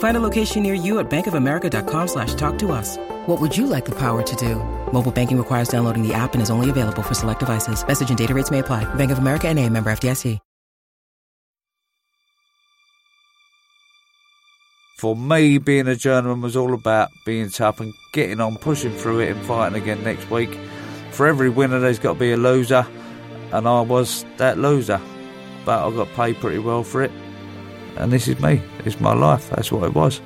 Find a location near you at bankofamerica.com slash talk to us. What would you like the power to do? Mobile banking requires downloading the app and is only available for select devices. Message and data rates may apply. Bank of America and a member FDIC. For me, being a journeyman was all about being tough and getting on, pushing through it and fighting again next week. For every winner, there's got to be a loser, and I was that loser. But I got paid pretty well for it, and this is me. It's my life. That's what it was.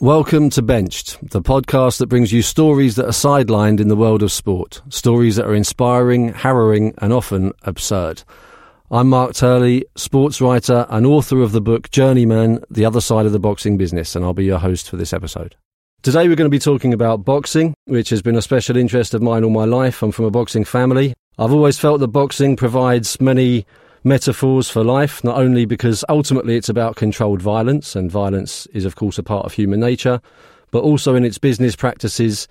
Welcome to Benched, the podcast that brings you stories that are sidelined in the world of sport. Stories that are inspiring, harrowing, and often absurd. I'm Mark Turley, sports writer and author of the book Journeyman The Other Side of the Boxing Business, and I'll be your host for this episode. Today we're going to be talking about boxing, which has been a special interest of mine all my life. I'm from a boxing family. I've always felt that boxing provides many metaphors for life, not only because ultimately it's about controlled violence, and violence is, of course, a part of human nature, but also in its business practices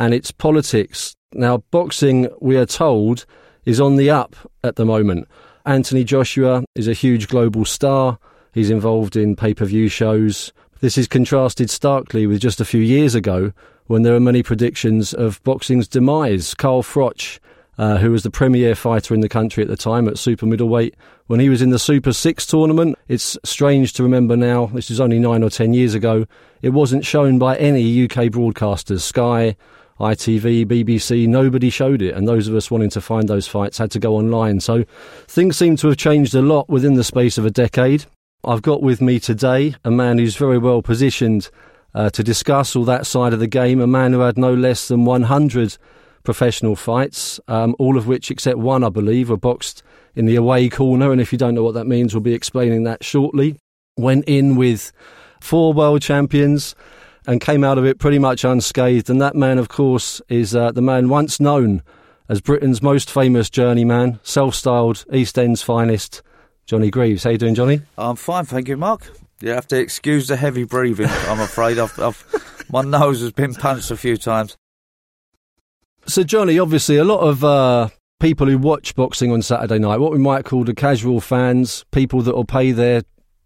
and its politics. Now, boxing, we are told, is on the up at the moment. Anthony Joshua is a huge global star. He's involved in pay per view shows. This is contrasted starkly with just a few years ago when there were many predictions of boxing's demise. Carl Froch uh, who was the premier fighter in the country at the time at super middleweight. When he was in the Super Six tournament, it's strange to remember now, this is only nine or ten years ago, it wasn't shown by any UK broadcasters. Sky, ITV, BBC, nobody showed it, and those of us wanting to find those fights had to go online. So things seem to have changed a lot within the space of a decade. I've got with me today a man who's very well positioned uh, to discuss all that side of the game, a man who had no less than 100 professional fights, um, all of which, except one, I believe, were boxed in the away corner. And if you don't know what that means, we'll be explaining that shortly. Went in with four world champions and came out of it pretty much unscathed. And that man, of course, is uh, the man once known as Britain's most famous journeyman, self-styled East End's finest, Johnny Greaves. How you doing, Johnny? I'm fine, thank you, Mark. You have to excuse the heavy breathing. I'm afraid I've, I've my nose has been punched a few times. So, Johnny, obviously, a lot of uh, people who watch boxing on Saturday night, what we might call the casual fans, people that will pay their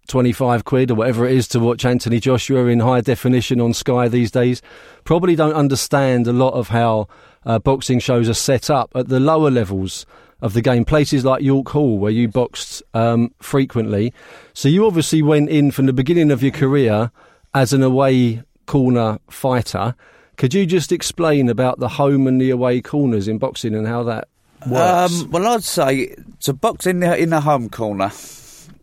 25 quid or whatever it is to watch Anthony Joshua in high definition on Sky these days, probably don't understand a lot of how uh, boxing shows are set up at the lower levels of the game. Places like York Hall, where you boxed um, frequently. So, you obviously went in from the beginning of your career as an away corner fighter. Could you just explain about the home and the away corners in boxing and how that works? Um, well, I'd say to box in the, in the home corner,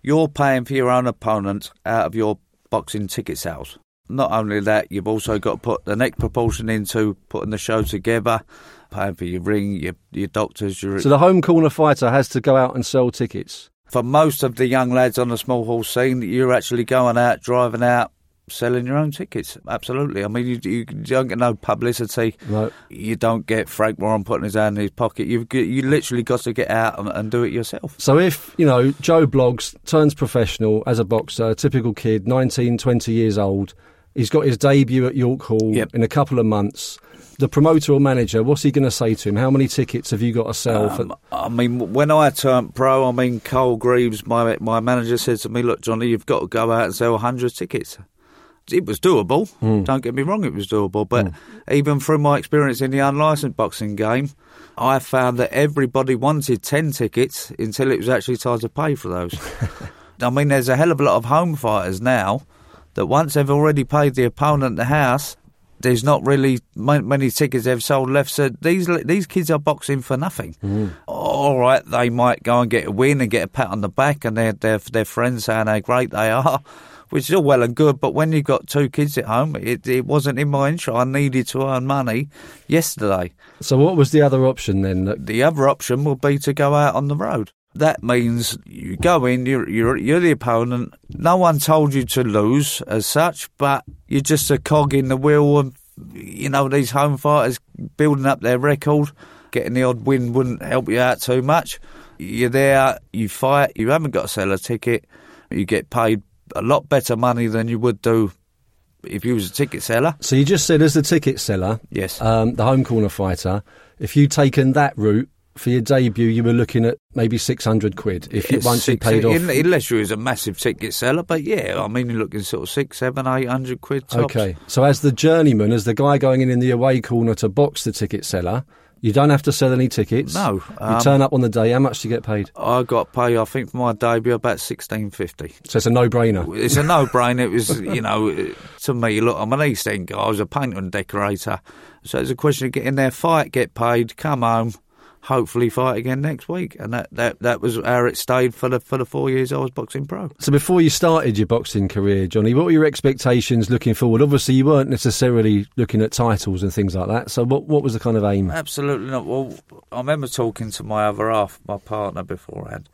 you're paying for your own opponent out of your boxing ticket sales. Not only that, you've also got to put the next proportion into putting the show together, paying for your ring, your your doctors. Your so the home corner fighter has to go out and sell tickets. For most of the young lads on the small hall scene, you're actually going out, driving out, selling your own tickets. Absolutely. I mean, you, you don't get no publicity. No. You don't get Frank Warren putting his hand in his pocket. You've you literally got to get out and, and, do it yourself. So if, you know, Joe Bloggs turns professional as a boxer, typical kid, 19, 20 years old, he's got his debut at York Hall yep. in a couple of months. The promoter or manager, what's he going to say to him? How many tickets have you got to sell? Um, I mean, when I turned pro, I mean, Carl Greaves, my my manager, said to me, "Look, Johnny, you've got to go out and sell hundred tickets." it was doable. Mm. Don't get me wrong, it was doable. But mm. even through my experience in the unlicensed boxing game, I found that everybody wanted 10 tickets until it was actually time to pay for those. I mean, there's a hell of a lot of home fighters now that once they've already paid the opponent the house, there's not really many tickets they've sold left. So these these kids are boxing for nothing. Mm. All right, they might go and get a win and get a pat on the back, and their their their friends saying how great they are, which is all well and good. But when you've got two kids at home, it, it wasn't in my interest. I needed to earn money yesterday. So what was the other option then? The other option would be to go out on the road. That means you go in, you're, you're, you're the opponent. No one told you to lose as such, but you're just a cog in the wheel. And, you know, these home fighters building up their record, getting the odd win wouldn't help you out too much. You're there, you fight, you haven't got to sell a ticket, you get paid a lot better money than you would do if you was a ticket seller. So you just said as the ticket seller, Yes. um, the home corner fighter, if you'd taken that route for your debut, you were looking at maybe 600 quid if you, once you paid off. in- Unless you was a massive ticket seller, but yeah, I mean, you're looking sort of six, seven, eight hundred quid tops. Okay. So as the journeyman, as the guy going in in the away corner to box the ticket seller, you don't have to sell any tickets. No, you um, turn up on the day. How much do you get paid? I got paid, I think, for my debut about sixteen fifty. So it's a no-brainer. It's a no-brainer. It was, you know, to me. Look, I'm an East End guy. I was a painter and decorator, so it's a question of getting there, fight, get paid, come home, hopefully fight again next week, and that, that, that was how it stayed for the for the four years I was boxing pro. So before you started your boxing career, Johnny, what were your expectations looking forward? Obviously, you weren't necessarily looking at titles and things like that. So what what was the kind of aim? Absolutely not. Well, I remember talking to my other half, my partner, beforehand,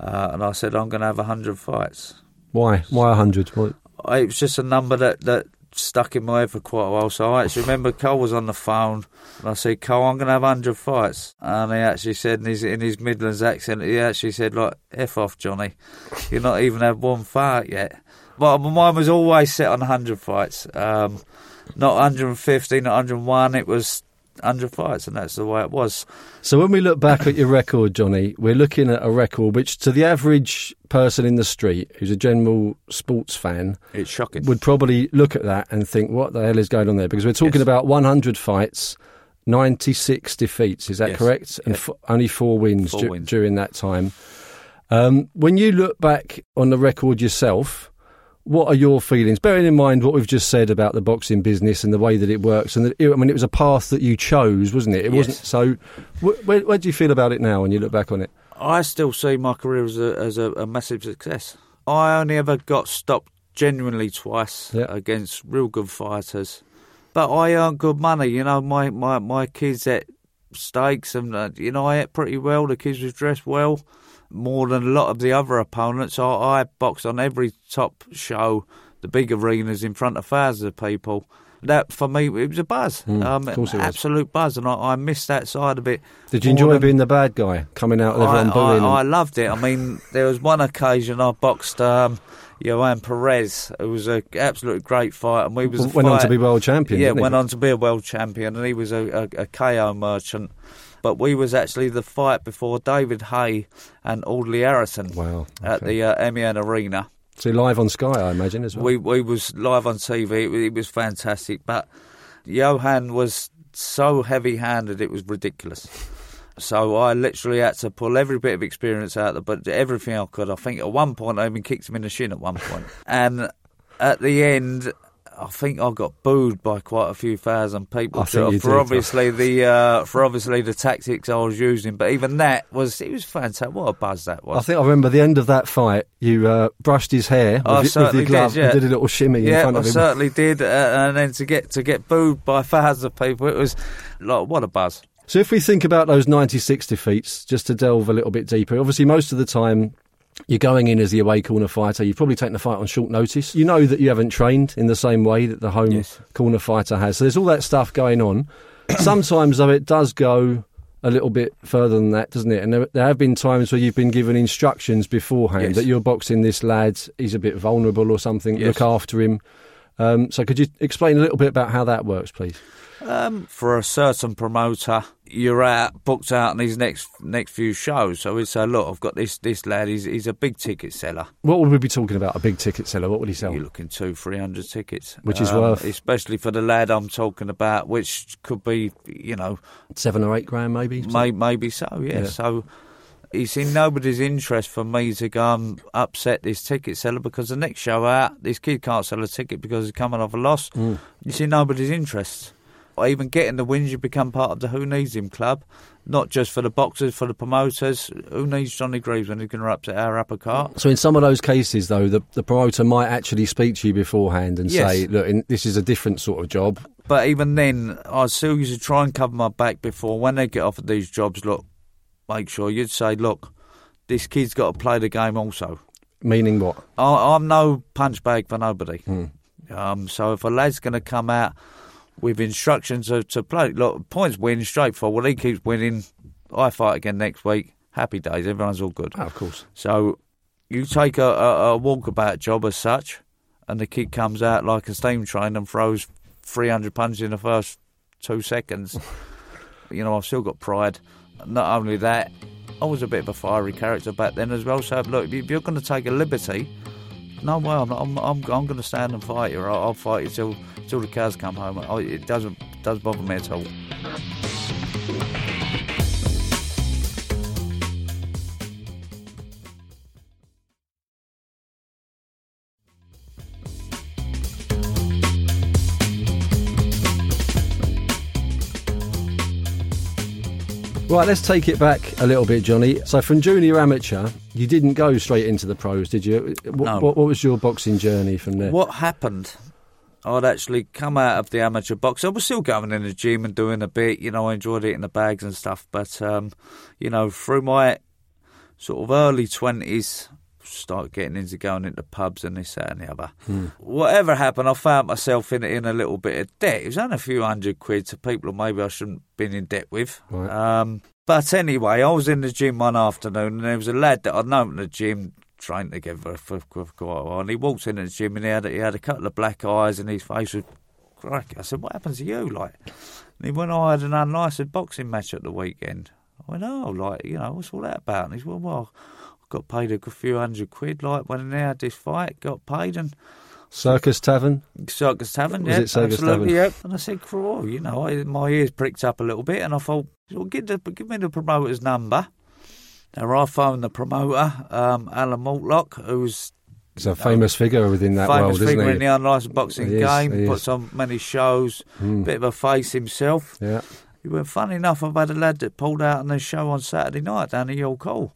uh, and I said I'm going to have hundred fights. Why? Why 100? What? It was just a number that, that stuck in my head for quite a while. So I actually remember Carl was on the phone, and I said, "Carl, I'm going to have hundred fights." And he actually said in his in his Midlands accent, he actually said, "Like f off, Johnny, you're not even had one fight yet." But mine was always set on hundred fights, um, not 150, not 101. It was hundred fights, and that's the way it was. So when we look back at your record, Johnny, we're looking at a record which, to the average person in the street who's a general sports fan, It's shocking. would probably look at that and think, "What the hell is going on there?" Because we're talking Yes. about 100 fights, 96 defeats. Is that Yes. correct? And f- only four wins, Four du- wins. during that time. Um, when you look back on the record yourself, what are your feelings? Bearing in mind what we've just said about the boxing business and the way that it works, and that, I mean, it was a path that you chose, wasn't it? It Yes. wasn't. So, wh- where, where do you feel about it now when you look back on it? I still see my career as a, as a, a massive success. I only ever got stopped genuinely twice Yeah. against real good fighters, but I earned good money. You know, my my my kids ate steaks, and uh, you know I ate pretty well. The kids was dressed well, more than a lot of the other opponents. I, I boxed on every top show, the big arenas in front of thousands of people. That for me, it was a buzz, Mm, um, of course it was. absolute buzz, and I, I missed that side of it. Did you enjoy than- being the bad guy, coming out of everyone bullying? I, I loved it. I mean, there was one occasion I boxed um, Johan Perez, who was an absolute great fight, and we was went on to be world champion. Yeah, went on to be a world champion, and he was a, a, a KO merchant. But we was actually the fight before David Haye and Audley Harrison Wow. at the uh, MEN Arena. So live on Sky, I imagine as well. We we was live on TV. It, was- it was fantastic, but Johan was so heavy-handed, it was ridiculous. So I literally had to pull every bit of experience out, of, but everything I could. I think at one point I even kicked him in the shin at one point, and at the end. I think I got booed by quite a few thousand people I for obviously the uh, for obviously the tactics I was using. But even that was it was fantastic. What a buzz that was! I think I remember the end of that fight. You uh, brushed his hair with, I with certainly your glove did, yeah. and did a little shimmy in yeah, front I of him. certainly did. Uh, and then to get to get booed by thousands of people, it was like what a buzz. So if we think about those 96 defeats, just to delve a little bit deeper, obviously most of the time you're going in as the away corner fighter. You've probably taken the fight on short notice. You know that you haven't trained in the same way that the home Yes. corner fighter has. So there's all that stuff going on. Sometimes, though, it does go a little bit further than that, doesn't it? And there, there have been times where you've been given instructions beforehand Yes. that you're boxing this lad, he's a bit vulnerable or something, Yes. look after him. Um, so could you explain a little bit about how that works, please? Um, for a certain promoter, you're out booked out on these next next few shows. So we say, look, I've got this this lad. He's he's a big ticket seller. What would we be talking about? A big ticket seller? What would he sell? You're looking two, three hundred tickets, Which is Um, worth- especially for the lad I'm talking about, which could be, you know, Seven or eight grand, maybe. May, maybe so, yeah. Yeah. So He's in nobody's interest for me to go and upset this ticket seller because the next show out, this kid can't sell a ticket because he's coming off a loss. Mm. It's in nobody's interest. Or even getting the wins, you become part of the Who Needs Him club, not just for the boxers, for the promoters. Who needs Johnny Greaves when he's going to upset our upper cart? So in some of those cases, though, the, the promoter might actually speak to you beforehand and Yes. say, "Look, in, this is a different sort of job." But even then, I still used to try and cover my back before when they get offered these jobs. Look, make sure you'd say, look, this kid's got to play the game also. Meaning what? I, I'm no punch bag for nobody. Hmm. Um, so if a lad's going to come out with instructions to, to play, look, points win, straightforward. He keeps winning. I fight again next week. Happy days. Everyone's all good. Oh, of course. So you take a, a, a walkabout job as such, and the kid comes out like a steam train and throws 300 punches in the first two seconds. you know, I've still got pride. Not only that, I was a bit of a fiery character back then as well. So look, if you're going to take a liberty, no way, I'm, I'm, I'm, going to stand and fight you. I'll, I'll fight you till till the cows come home. It doesn't does bother me at all. Right, let's take it back a little bit, Johnny. So from junior amateur, you didn't go straight into the pros, did you? What, No. what, what was your boxing journey from there? What happened? I'd actually come out of the amateur box. I was still going in the gym and doing a bit, you know, I enjoyed it in the bags and stuff. But, um, you know, through my sort of early 20s, start getting into going into pubs and this, that, and the other. Whatever happened, I found myself in, in a little bit of debt. It was only a few hundred quid to people maybe I shouldn't have been in debt with. Right. Um, but anyway, I was in the gym one afternoon and there was a lad that I'd known in the gym, trained together for, for quite a while. And he walked into the gym and he had, he had a couple of black eyes and his face was cracky. I said, What happened to you? Like, and he went, oh, I had an unlicensed boxing match at the weekend. I went, Oh, like, you know, what's all that about? And he said, Well, well got paid a few hundred quid, like, when they had this fight, got paid and. Circus Tavern? Circus Tavern, Was yeah, it Circus absolutely, Tavern? yeah. And I said, "Craw," you know, I, my ears pricked up a little bit, and I thought, well, give, the, give me the promoter's number. Now I phoned the promoter, um, Alan Mortlock, who's He's a famous figure within that famous world, isn't figure he? in the unlicensed boxing He is, game, he puts is. on many shows, Mm. bit of a face himself. Yeah. He went, funny enough, I've had a lad that pulled out on the show on Saturday night down at York Hall.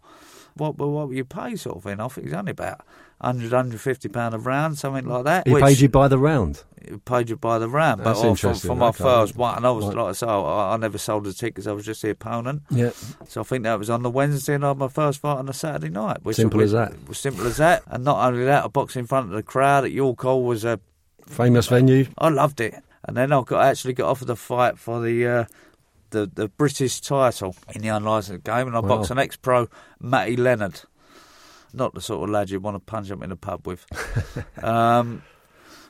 What, what, what you pay, sort of thing? I think it's only about 100, 150 pound a round, something like that. He paid you by the round. it paid you by the round. But That's oh, for, interesting, for my okay. first one, and I was Right. like I say, I, I never sold the tickets. I was just the opponent. Yeah. So I think that was on the Wednesday, and I had my first fight on the Saturday night. Which Simple was, as that. Was simple as that. And not only that, I boxed in front of the crowd at York Hall was a. Famous venue. I loved it. And then I got actually got offered a fight for the. Uh, the, the British title in the unlicensed game, and I Wow. boxed an ex-pro, Matty Leonard. Not the sort of lad you'd want to punch up in a pub with. um,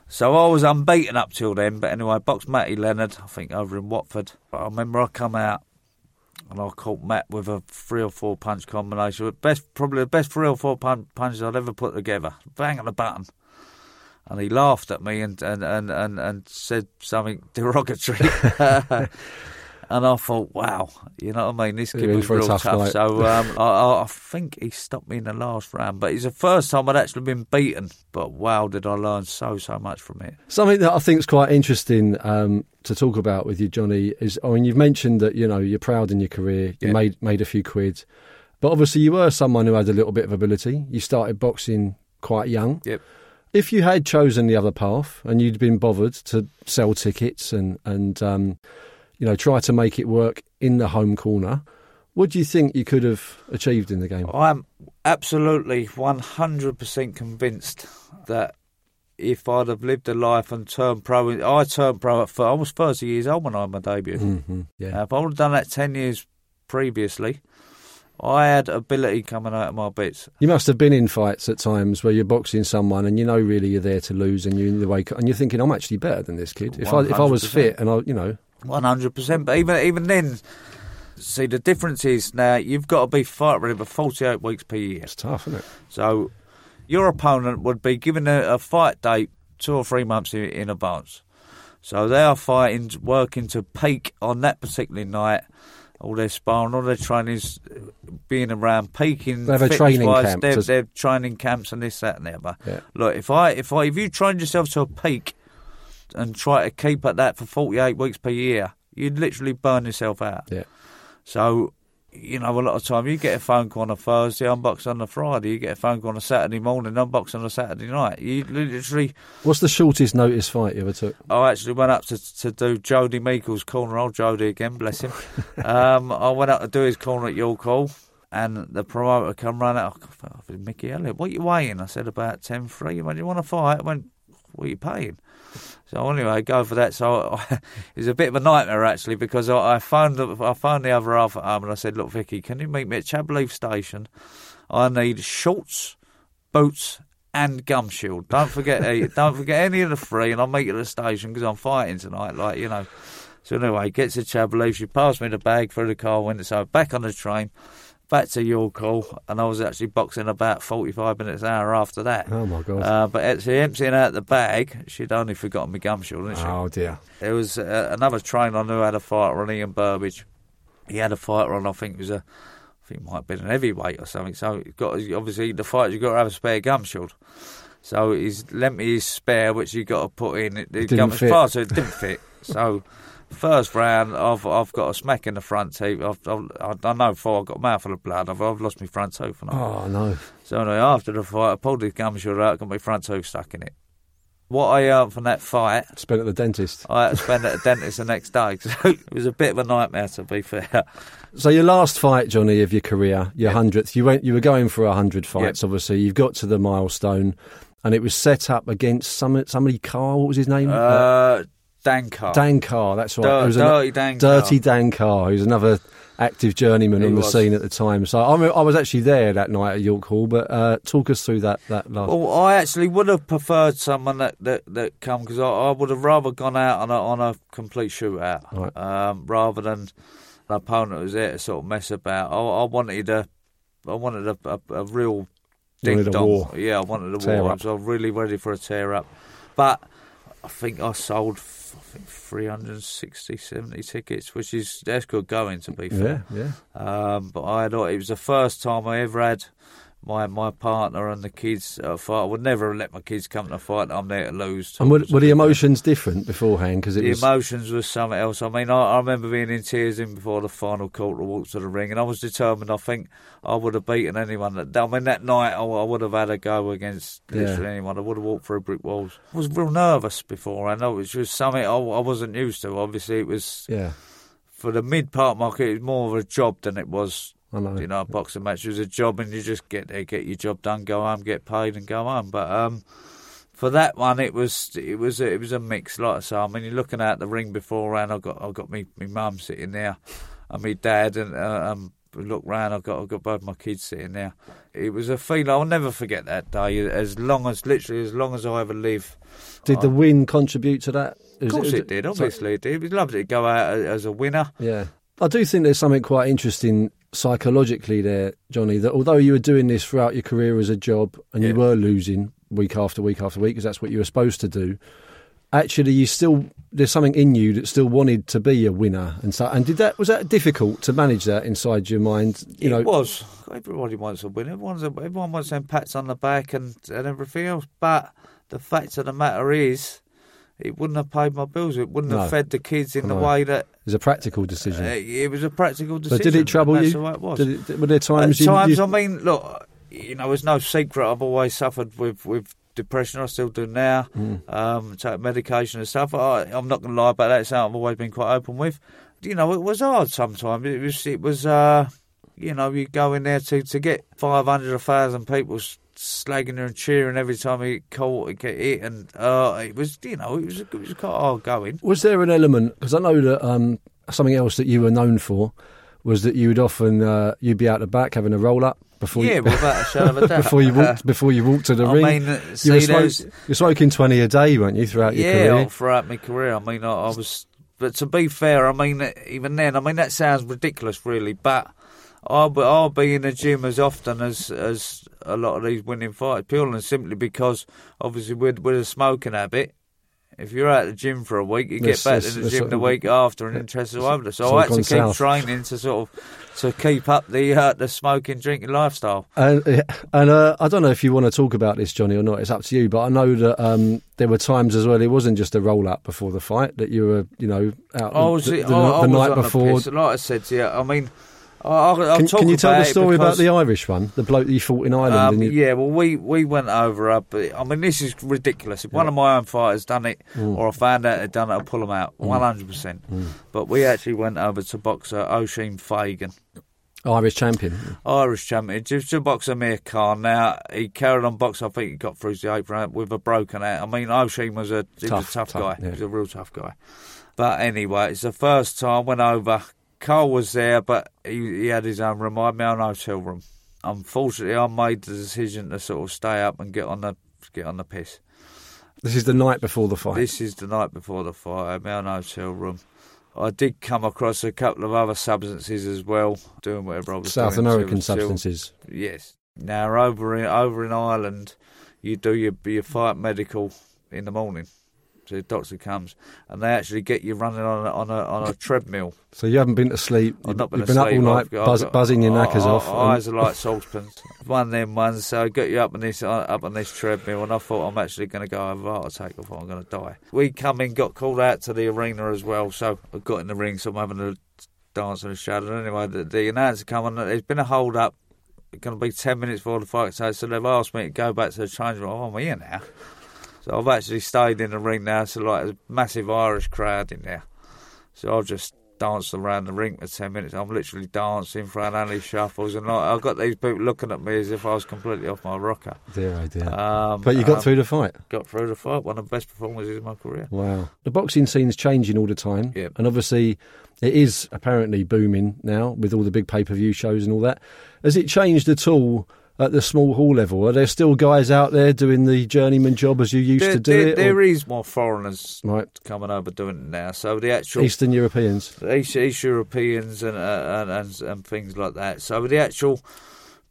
so I was unbeaten up till then, but anyway, I boxed Matty Leonard, I think over in Watford. But I remember I come out and I caught Matt with a three or four punch combination. Best, probably the best three or four pun- punches I'd ever put together. Bang on the button. And he laughed at me and, and, and, and, and said something derogatory. and I thought, wow, you know what I mean? This kid was real tough tough. So um, I, I, think he stopped me in the last round. But it's the first time I'd actually been beaten. But wow, did I learn so, so much from it. Something that I think is quite interesting um, to talk about with you, Johnny, is I mean you've mentioned that you know you're proud in your career, you Yeah. made made a few quid, but obviously you were someone who had a little bit of ability. You started boxing quite young. Yep. If you had chosen the other path and you'd been bothered to sell tickets and and um, you know try to make it work in the home corner, what do you think you could have achieved in the game? I'm absolutely 100% convinced that if I'd have lived a life and turned pro, I turned pro at. I was 30 years old when I had my debut. hmm Yeah. Now, if I would have done that 10 years previously, I had ability coming out of my bits. You must have been in fights at times where you're boxing someone and you know really you're there to lose and you're in the way and you're thinking I'm actually better than this kid. If I if I was fit and I you know One hundred percent. But even even then, see the difference is now you've got to be fight ready for forty eight weeks per year. it's tough, isn't it? So your opponent would be given a, a fight date two or three months in, in advance. So they are fighting, working to peak on that particular night. all their sparring, all their training's being around peaking. They have a training wise, camp They're, to- they're training camps and this, that, and the other. Yeah. Look, if I, if I, if you trained yourself to a peak and try to keep at that for forty-eight weeks per year, you'd literally burn yourself out. Yeah. So, you know, a lot of time you get a phone call on a Thursday, unbox on a Friday. You get a phone call on a Saturday morning, unbox on a Saturday night. You literally. What's the shortest notice fight you ever took? I actually went up to to do Jody Meikle's corner. Old Jody again, bless him. um, I went up to do his corner at York Hall, and the promoter come running out. I thought, Mickey Helliet, what you weighing? I said about 10 3. He went, you want to fight? I went, what are you paying? So anyway, go for that. So it was a bit of a nightmare actually because I, I phoned the, I phoned the other half at home and I said, look, Vicky, can you meet me at Chadwell Heath Station? I need shorts, boots, and gum shield. Don't forget, eh, don't forget any of the three, and I'll meet you at the station because I'm fighting tonight. Like you know. So anyway, gets to Chadwell Heath. She passed me the bag through the car window. So back on the train, back to York Hall, and I was actually boxing about 45 minutes an hour after that. Oh my god! Uh, but actually emptying out the bag, she'd only forgotten my gum shield, didn't she? oh dear. There was uh, another trainer I knew had a fighter on Ian Burbage. He had a fighter on, I think it was a, I think it might have been an heavyweight or something. So got obviously the fight you've got to have a spare gum shield. So he's lent me his spare, which you got to put in. It, the gum was far, so it didn't fit. so first round, I've I've got a smack in the front teeth. I've, I've, I know before I got a mouthful of blood. I've, I've lost my front tooth. And Oh no. so anyway, after the fight, I pulled the gum shield out, got my front tooth stuck in it. What I earned from that fight, Spent at the dentist. I had to spend at the dentist the next day. So it was a bit of a nightmare, to be fair. So your last fight, Johnny, of your career, your hundredth, you went. You were going for a hundred fights. Obviously, you've got to the milestone, and it was set up against some somebody. Carr, what was his name? Uh, Dan Carr. Dan Carr. That's right. It was Dirty Dan Dirty Carr. Dan Carr, who's another active journeyman He on the was. scene at the time. So I, remember- I was actually there that night at York Hall. But uh, talk us through that that last. Well, I actually would have preferred someone that that, that come because I, I would have rather gone out on a on a complete shootout Right. um, rather than an opponent who was there to sort of mess about. I, I wanted a I wanted a, a, a real wanted ding a dong. war. Yeah, I wanted a Tear war. up. So I was really ready for a tear up, but I think I sold. Think 360, 70 tickets, which is that's good going to be fair. yeah, yeah. Um, but I thought it was the first time I ever had my my partner and the kids uh, fight. I would never let my kids come to a fight. I'm there to lose. And were, were the emotions different beforehand? Because The was emotions were something else. I mean, I, I remember being in tears in before the final to walk to the ring, and I was determined. I think I would have beaten anyone. That, I mean, that night I, I would have had a go against literally Yeah. anyone. I would have walked through brick walls. I was real nervous before. I know it was something I, I wasn't used to. Obviously, it was yeah. for the mid part market. It was more of a job than it was I know. you know, a boxing match was a job, and you just get there, get your job done, go home, get paid, and go home. But um, for that one, it was it was it was a mix. Like I say, I mean, you're looking out the ring before beforehand. I got I got me my mum sitting there, and me dad, and uh, um, look round. I got I got both my kids sitting there. It was a feeling I'll never forget that day. As long as literally as long as I ever live. Did the win contribute to that? Of course it did. Obviously it did. It was lovely to go out as a winner. Yeah. I do think there's something quite interesting psychologically there, Johnny, that although you were doing this throughout your career as a job and you were losing week after week after week because that's what you were supposed to do, actually you still there's something in you that still wanted to be a winner and so and did that was that difficult to manage that inside your mind you know it was. Everybody wants a win. Everyone's a, everyone wants them pats on the back and, and everything else. But the fact of the matter is, it wouldn't have paid my bills. It wouldn't No. have fed the kids in the way that it's a practical decision uh, it was a practical decision. did it trouble that's you The way it was. Did it, were there At times you, times, you I mean, look, you know, it's no secret. I've always suffered with with depression. I still do now. Mm. Um, take medication and stuff. I, I'm not going to lie about that. It's something I've always been quite open with. You know, it was hard sometimes. It was. It was. Uh, you know, you go in there to to get five hundred, thousand people slagging her and cheering every time he caught and get hit, and uh, it was. You know, it was. It was quite hard going. Was there an element because I know that um, something else that you were known for was that you would often uh, you'd be out the back having a roll up before Yeah, you, without a shadow of a doubt. before you walked before you walked to the I ring. mean, you were there's- you're smoking twenty a day, weren't you, throughout your yeah, career? throughout my career. I mean, I, I was, but to be fair, I mean, even then, I mean, that sounds ridiculous, really. But I'll be, I'll be in the gym as often as as a lot of these winning fights, purely and simply because obviously with with a smoking habit, If you're at the gym for a week, you get back yes, to the gym the week after and interest is over. So I had to keep south. training to sort of to keep up the uh, the smoking drinking lifestyle. And, and uh, I don't know if you want to talk about this, Johnny, or not. It's up to you. But I know that um, there were times as well. It wasn't just a roll up before the fight that you were, you know, out I was the, the, I, I the was night on before. Piss. Like I said to you, I mean, I, I, I'll Can, can you tell the story about the Irish one, the bloke that you fought in Ireland? Um, you, yeah, well, we, we went over. Uh, but, I mean, this is ridiculous. If one of my own fighters done it, Mm. or I found out they'd done it, I'd pull them out, one hundred percent. But we actually went over to boxer Oisin Fagan, Irish champion. Irish champion, just to box Amir Khan. Now he carried on boxing. I think he got through the eighth round with a broken out. I mean, Oisin was a he was Tough, a tough, tough, guy. yeah. He was a real tough guy. But anyway, it's the first time went over. Carl was there, but he, he had his own room. I had my own hotel room. Unfortunately, I made the decision to sort of stay up and get on the get on the piss. This is the night before the fight. This is the night before the fight. I had my own hotel room. I did come across a couple of other substances as well, doing whatever I was South doing. American Still- still- substances. Yes. Now over in over in Ireland, you do your your fight medical in the morning. So the doctor comes and they actually get you running on a, on a on a treadmill. So you haven't been to sleep. I've You've, not been you've been up all night, got- buzz, got- buzzing your knackers oh, off. oh, Eyes are like saucepans. One of them ones. So I got you up on this uh, up on this treadmill, and I thought I'm actually going to go have a heart attack. I thought I'm going to die. We come in, got called out to the arena as well. So I got in the ring. So I'm having a dance in the shadow. Anyway, the, the announcer come on. There's been a hold up. It's going to be ten minutes before the fight. So, so they've asked me to go back to the change room. Oh, I'm here now. So I've actually stayed in the ring now. So like a massive Irish crowd in there. So I've just danced around the ring for ten minutes. I'm literally dancing, throwing alley shuffles, and like, I've got these people looking at me as if I was completely off my rocker. Dear, oh dear. Um, but you got um, through the fight. got through the fight. One of the best performances in my career. Wow. The boxing scene's changing all the time. Yep. And obviously, it is apparently booming now with all the big pay per view shows and all that. Has it changed at all at the small hall level? Are there still guys out there doing the journeyman job as you used There, to do there- it? there or- is more foreigners Right. coming over doing it now. So the actual Eastern Europeans. East, East Europeans and, uh, and and and things like that. So the actual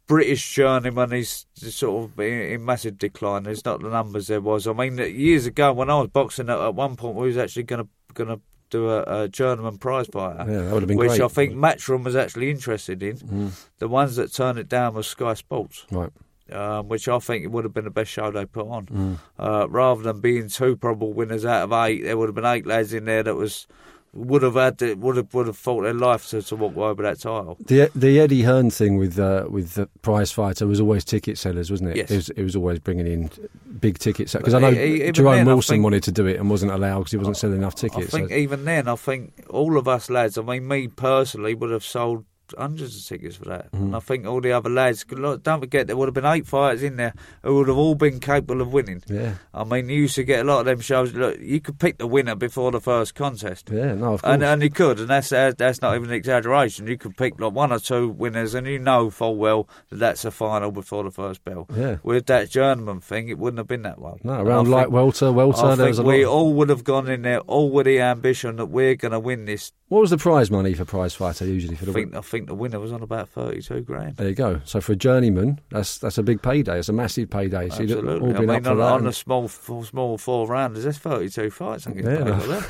British journeyman is sort of in, in massive decline. There's not the numbers there was. I mean, years ago when I was boxing, at, at one point we was actually going to going to do a, a journeyman prize fighter. Yeah, that would have been which great. I think Matchroom was actually interested in. The ones that turned it down was Sky Sports Right. um, which I think it would have been the best show they put on. Uh, rather than being two probable winners out of eight, there would have been eight lads in there that was would have had to, would have would have fought their life to, to walk away with that title. The the Eddie Hearn thing with uh, with the prize fighter was always ticket sellers, wasn't it? Yes. It was, it was always bringing in big tickets because I know e- e- Jerome then, Wilson think- wanted to do it and wasn't allowed because he wasn't selling enough tickets. I think so- even then, I think all of us lads. I mean, me personally would have sold hundreds of tickets for that, and I think all the other lads. Look, don't forget, there would have been eight fighters in there who would have all been capable of winning. yeah, I mean, you used to get a lot of them shows. Look, you could pick the winner before the first contest. yeah, no, of course. And, and you could, and that's uh, that's not even an exaggeration. You could pick like one or two winners, and you know full well that that's a final before the first bell. Yeah. With that journeyman thing, it wouldn't have been that way. no, around light welter, welter, I there was think we all would have gone in there, all with the ambition that we're going to win this. What was the prize money for prize fighter usually for I the? think I think the winner was on about thirty-two grand. There you go. So for a journeyman, that's that's a big payday. It's a massive payday. So Absolutely. all I mean, up for on, that. on the small, four, small four rounders, there's thirty-two fights. I can Yeah. for them.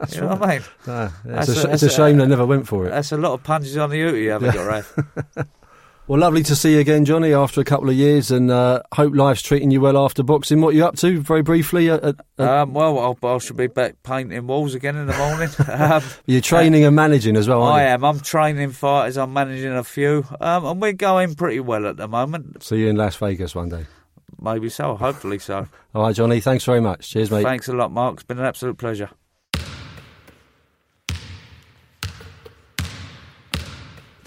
you know what I mean? Ah, yeah, That's it's a, a- it's a that's a- shame they never went for it. That's a lot of punches on the Ute you haven't got, Ralph. Well, lovely to see you again, Johnny, after a couple of years, and uh, hope life's treating you well after boxing. What are you up to, very briefly? Uh, uh, Um, well, I'll, I should be back painting walls again in the morning. um, you're training and managing as well, aren't I you? am. I'm training fighters. I'm managing a few, um, and we're going pretty well at the moment. See you in Las Vegas one day. Maybe so. Hopefully so. All right, Johnny. Thanks very much. Cheers, mate. Thanks a lot, Mark. It's been an absolute pleasure.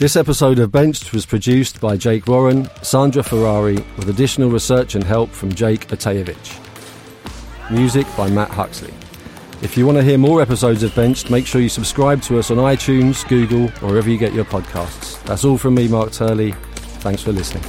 This episode of Benched was produced by Jake Warren, Sandra Ferrari, with additional research and help from Jake Ateyevich. Music by Matt Huxley. If you want to hear more episodes of Benched, make sure you subscribe to us on iTunes, Google, or wherever you get your podcasts. That's all from me, Mark Turley. Thanks for listening.